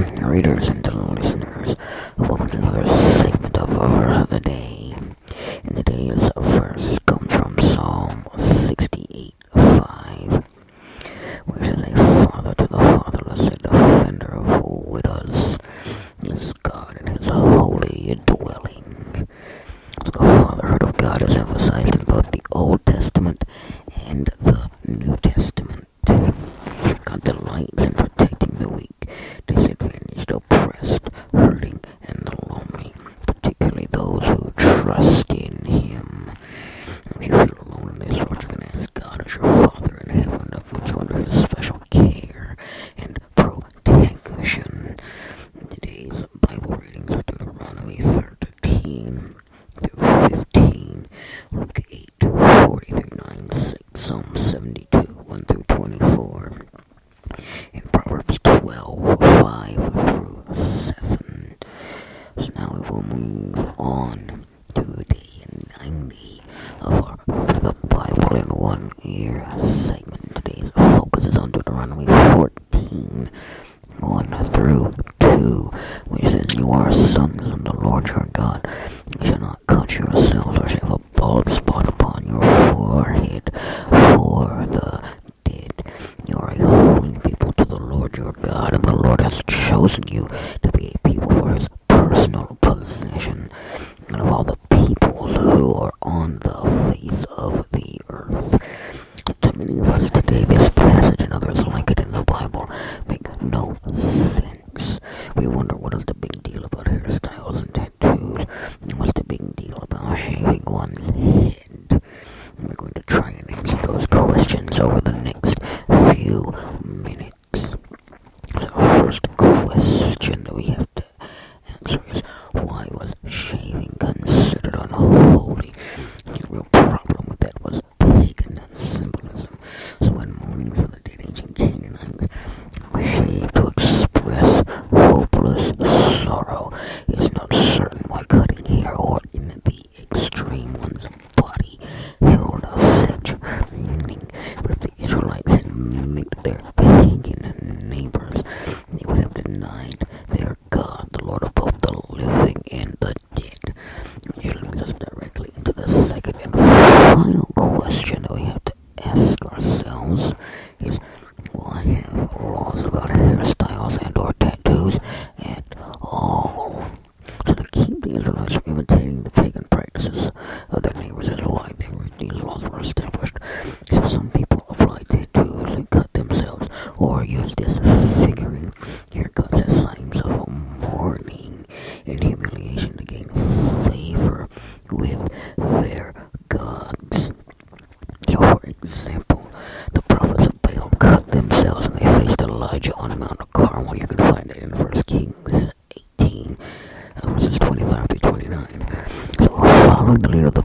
readers and listeners. Welcome to another segment of Verse of the Day. And today's verse comes from Psalm 68 5, which says, A father to the fatherless, a defender of widows, is God in his holy dwelling. So the fatherhood of God is emphasized in both the Old Testament and the New Testament. Those who trust in Him. If you feel alone in this world, you can ask God as your Father in heaven to put you under His special care and protection. Today's Bible readings are Deuteronomy 13 through 15, Luke 8, 40 through 9, 6, Psalm 72, 1 through 24 and Proverbs 12, 5 through 7. So now we will move on to day 90 of our the Bible in One Year segment. Today's focus is on Deuteronomy 14, 1 through 2, which says, You are sons of the Lord your God. You shall not cut yourselves or shave a bald spot upon your forehead for the dead. You are a holy people to the Lord your God, and the Lord has chosen you to be a people for his personal possession. And of all the peoples who are on the face of the earth. To many of us today, this passage and others like it in the Bible make no sense. We wonder what is the big deal about hairstyles and tattoos, and what's the big deal about shaving one's head. We're going to try and answer those questions over the next few these laws were established. So some people applied their tools and cut themselves or used disfiguring haircuts as signs of mourning and humiliation to gain favor with their gods. So for example, the prophets of Baal cut themselves and they faced Elijah on Mount Carmel. You can find that in 1 Kings 18, verses 25 through 29. So following the lead of the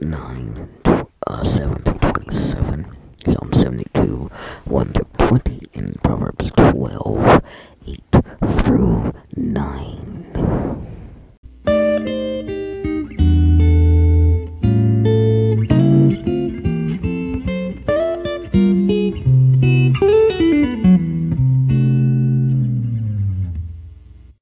9 uh, 7 to 27, Psalm 72, 1 to